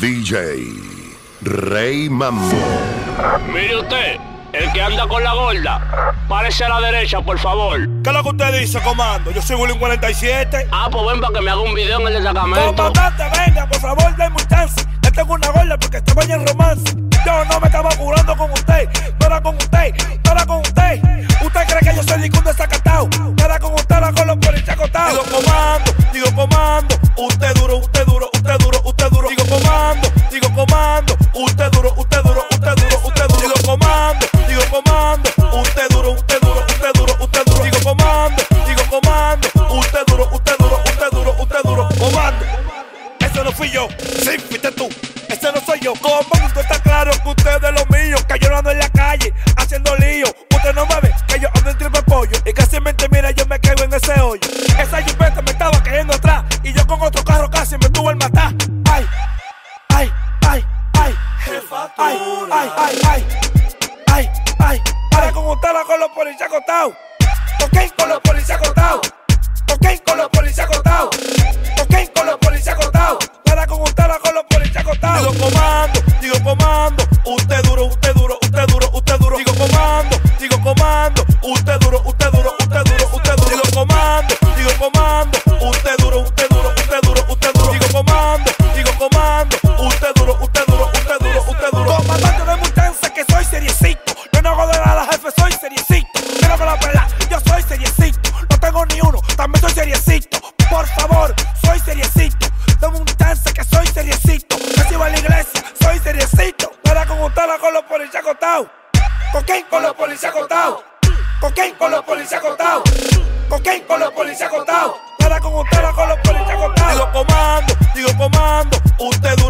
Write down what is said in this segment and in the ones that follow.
DJ Rey Mambo. Mire usted, el que anda con la gorda. parece a la derecha, por favor. ¿Qué es lo que usted dice, comando? Yo soy William 47. Ah, pues ven para que me haga un video en el destacamento. Comandante, venga, por favor, denme un chance. Le tengo una gorda porque se vaya en romance. Yo no me estaba curando con usted. No con usted, no con usted. fui yo, sí, fuiste tú. Ese no soy yo. Como usted está claro que usted es lo mío. Que yo ando en la calle haciendo lío. Usted no me ve que yo ando en triple pollo. Y casi mente, mira, yo me caigo en ese hoyo. Esa jipeta me estaba cayendo atrás. Y yo con otro carro casi me tuve el matar. Ay, ay, ay, ay. Ay, ay, ay, ay. Ay, ay. Para con usted con los policías acostados. Ok, con los policías acostados. Ok, con los policías acostados. Usted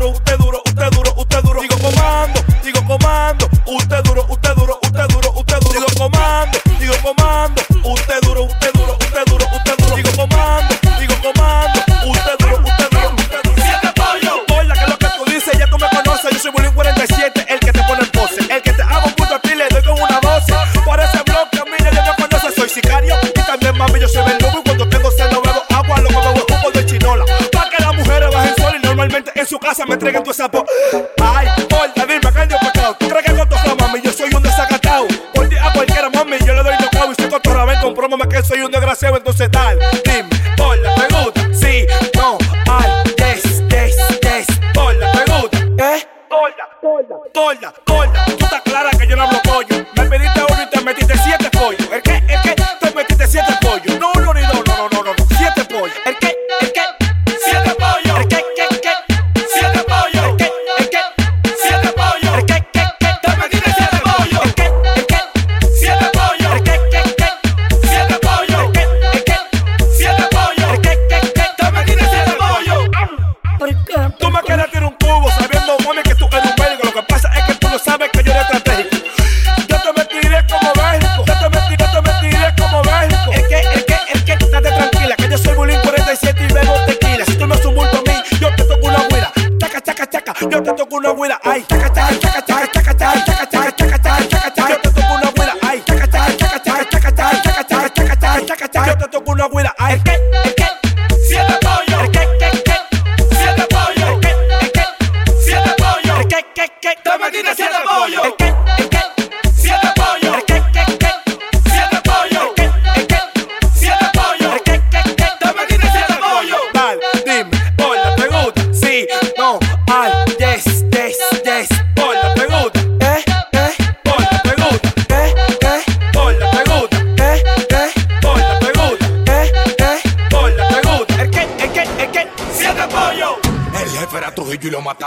me entreguen tu sapo. Ay, por dime que ando pecado. Tú crees que con tu mami, yo soy un desacatado. Por ti a cualquiera, mami, yo le doy tocado. Y si con tu ven, comprómame que soy un desgraciado, entonces tal. Dime, por la pregunta, sí, no, ay, des, des, des. Por la pregunta, ¿eh? Torda, torda, torda.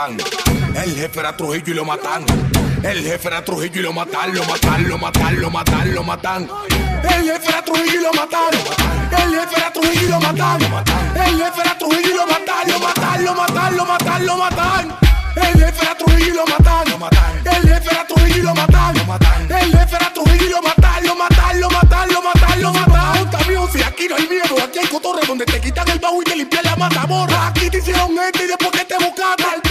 El jefe era Trujillo y lo matan. El jefe era Trujillo y lo matan, lo matan, lo matan, lo matan, lo matan. El jefe era Trujillo y lo matan. El jefe era Trujillo y lo matan. El jefe era Trujillo y lo matan, lo matan, lo matan, lo matan, lo matan. El jefe era Trujillo y lo matan, lo matan. El jefe era Trujillo y lo matan, lo matan. El jefe era Trujillo y lo matan, lo matan, lo matan, lo matan, lo matan. Monta viejo, si aquí no hay miedo, aquí hay cotorre donde te quitan el bajo y te limpian la mata, morra. Aquí te hicieron gente y después que te buscan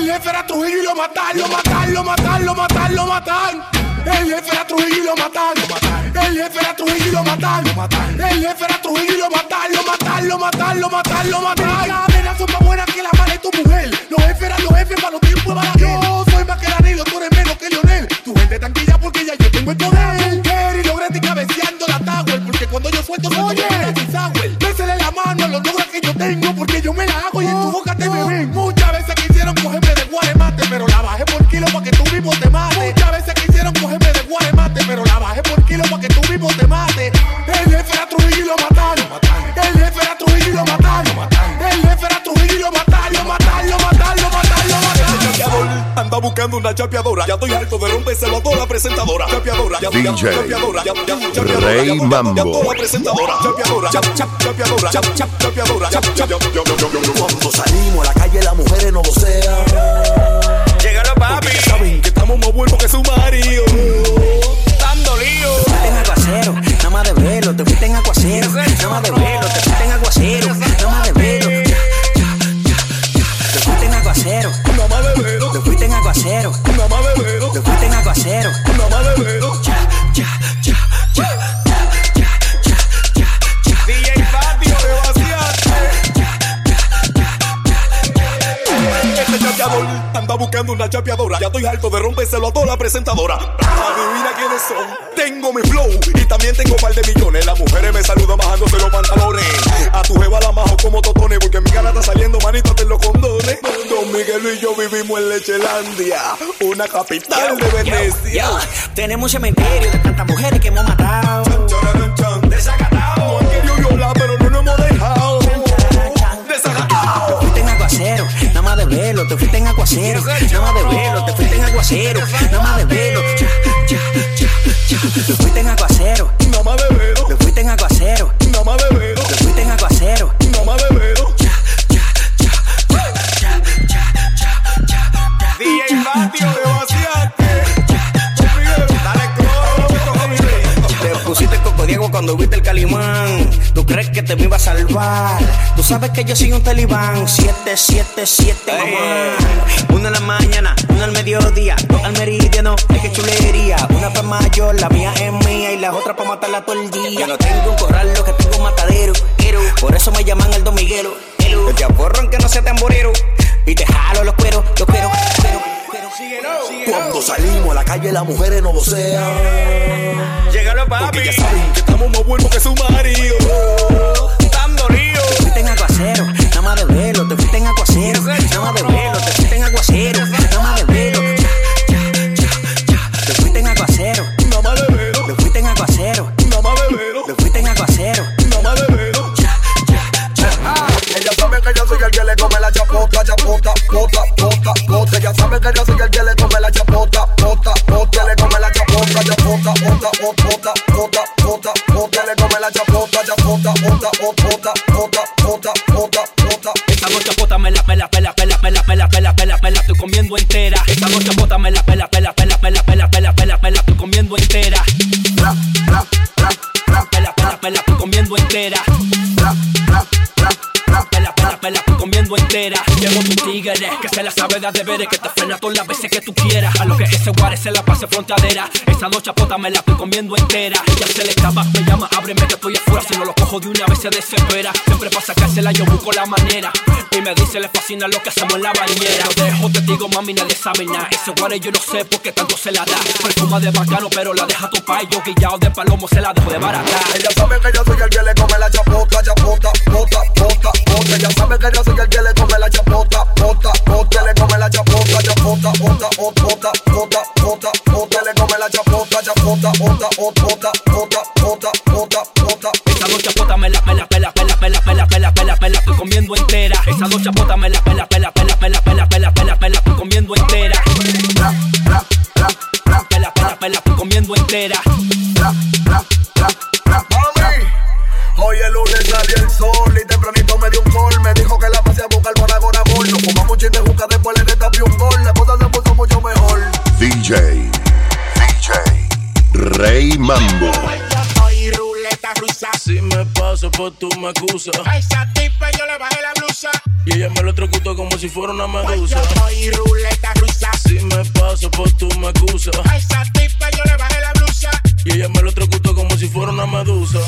El jefe era Trujillo y lo mataron. Lo mataron, lo mataron, lo mataron, lo mataron. El jefe era Trujillo y lo mataron. El jefe era Trujillo y lo mataron. El jefe era Trujillo y lo mataron. Lo mataron, lo mataron, lo mataron, lo mataron. Las cadenas son más buenas que la madre de tu mujer. Los jefes eran los jefes para los tiempos Balaguer. Yo soy más que Danilo, tú eres menos que Lionel. Tu gente tranquila porque ya yo tengo el poder. Kerry logré ti cabeceando la Tower. Porque cuando yo suelto soy el la mano a los logros que yo tengo. Porque yo me la hago y en tu boca te me ven. Buscando una chapeadora. Ya estoy harto de rompérselo a toda la presentadora. Chapeadora, ya DJ chapeadora, ya, ya, chapeadora, Rey Mambo. Toda presentadora. Chapeadora, chap, chap, chapeadora, chap, chap, chapeadora, chap, chap. Cuando salimos a la calle las mujeres no vocean. Llegaron papi. Porque saben que estamos más buenos que su marido. Dando lío. Te fuiste en aguacero, nada más de velo, te fuiste en aguacero, nada más de velo, te fuiste en aguacero, nada más de velo. Estoy harto de rompérselo a toda la presentadora. Adivina quiénes son. Tengo mi flow y también tengo par de millones. Las mujeres me saludan bajándose los pantalones. A tu jeva la majo como totones porque mi gana está saliendo manito de los condones. Don Miguel y yo vivimos en Lechelandia, una capital de Venecia. Yo, tenemos un cementerio de tantas mujeres que hemos matado. Nada más de velo, te fuiste en aguacero, nada más de velo, te fuiste en aguacero, nada más de velo. Ya, ya, ya, ya. Te fuiste en aguacero, Nada más de vero, te fuiste en aguacero, salvar. Tú sabes que yo soy un talibán. 777, mamá. Una en la mañana, una al mediodía, dos al meridiano. Es que chulería. Una pa' mayor, la mía es mía y las otras pa' matarla todo el día. Yo no tengo un corral, lo que tengo un matadero. Quiero, Por eso me llaman el Don Miguelo. El te aporro que no sea tamborero. Y te jalo los cueros, los cueros, cueros. Cuando salimos a la calle las mujeres no vocean. Llegaron papi. Porque ya saben que estamos más buenos que su marido. Fuiste en aguacero, nada más de velo, te fuiste en aguacero, nada más de velo, te fuiste en aguacero, nada más de ya. Te fuiste en aguacero, Nada más de vero, te fuiste en aguacero, nada más de vero, te fuiste en aguacero. nada más de vero. Ya, ya, ya. Ella sabe que yo soy el que le come la chapota, chapota, pota, pota, pota. Ella sabe que yo soy el que le come la chapota, pota, pota. Le come la chapota, chapota, pota, pota, pota, pota, pota. Le come la chapota, chapota, pota, pota, pota, pota, pela, me la estoy comiendo entera. Esta noche bota me la pela, pela, pela, pela, pela, pela, pela, me la estoy comiendo entera. Pela, pela, me la estoy comiendo entera. Pela, pela, me la estoy comiendo entera. Llevo tu tigre, que se la sabe de deberes, que te frena todas las veces que tú quieras. A lo que ese guare se la pase frontadera. Esa noche pota me la estoy comiendo entera. Ya se le escapa, me llama, ábreme que estoy afuera. Si no lo cojo de una vez se desespera. Siempre para sacársela yo busco la manera. Y me dice, le fascina lo que hacemos en la bañera. Lo dejo, te digo, mami, nadie sabe nada. Ese guare yo no sé por qué tanto se la da. Perfuma de bacano, pero la deja tu pai. Yo guillado de palomo se la dejo de barata. Ella sabe que yo soy el que le come la chapota, chapota, pota, pota, pota. Ella sabe que yo soy el que le come la chapota, pota, pota. Le come la chapota, chapota, pota, pota, pota, pota, pota. Le come la chapota, chapota, pota, pota, pota, pota, pota, pota. Esa noche pota me la pela, pela, pela, pela, pela, pela, pela, pela, estoy comiendo entera. Esa noche pota me la pela, pela, pela, pela, pela, pela, pela, pela, estoy comiendo entera. Ra, ra, ra, ra, Pela, pela, pela, estoy comiendo entera. noche y te busca después le tapé un gol. La boda la puso mucho mejor. DJ, DJ, Rey Mambo. Yo soy ruleta rusa. Si me paso, pues tú me acusas. A esa tipa yo le bajé la blusa. Y ella me lo trocutó como si fuera una pues medusa. Pues yo soy ruleta rusa. Si me paso, pues tú me acusas. A esa tipa yo le bajé la blusa. Y ella me lo trocutó como si fuera una medusa.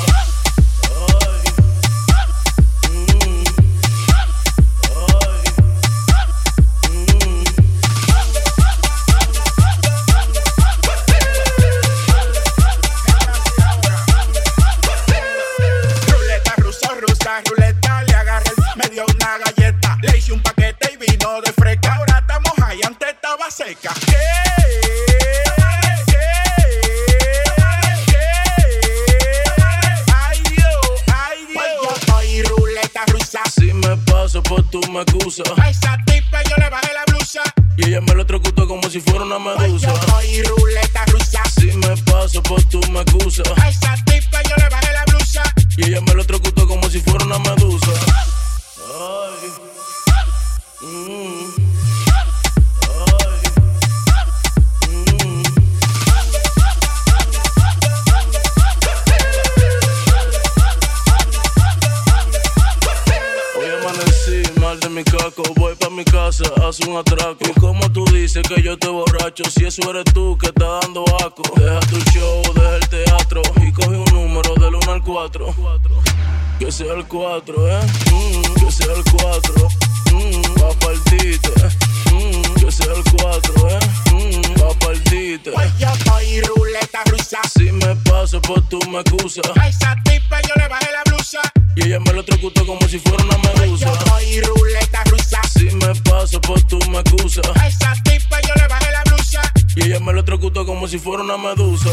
Me. A esa tipa yo le bajé la blusa. Y ella me lo electrocutó como si fuera una Pues medusa. yo soy ruleta rusa. Si me paso, pues tú me acusas. A esa tipa yo le bajé la blusa. Y ella me lo electrocutó como si fuera una medusa. Ay. Haz un atraco. Y como tú dices que yo te borracho, si eso eres tú que está dando aco. Deja tu show, deja el teatro y coge un número del 1 al 4. Que sea el 4, eh. Mm, que sea el 4. Mm, pa' partirte. Mm, que sea el 4, eh. Mm, pa' partirte. Pues yo soy ruleta rusa. Si me paso, pues tú me acusas. A esa tipa yo le bajé la ella me lo electrocutó como si fuera una medusa. Yo soy ruleta rusa. Si me paso, pues tú me acusas. A esa tipa yo le bajé la blusa. Y ella me lo electrocutó como si fuera una medusa.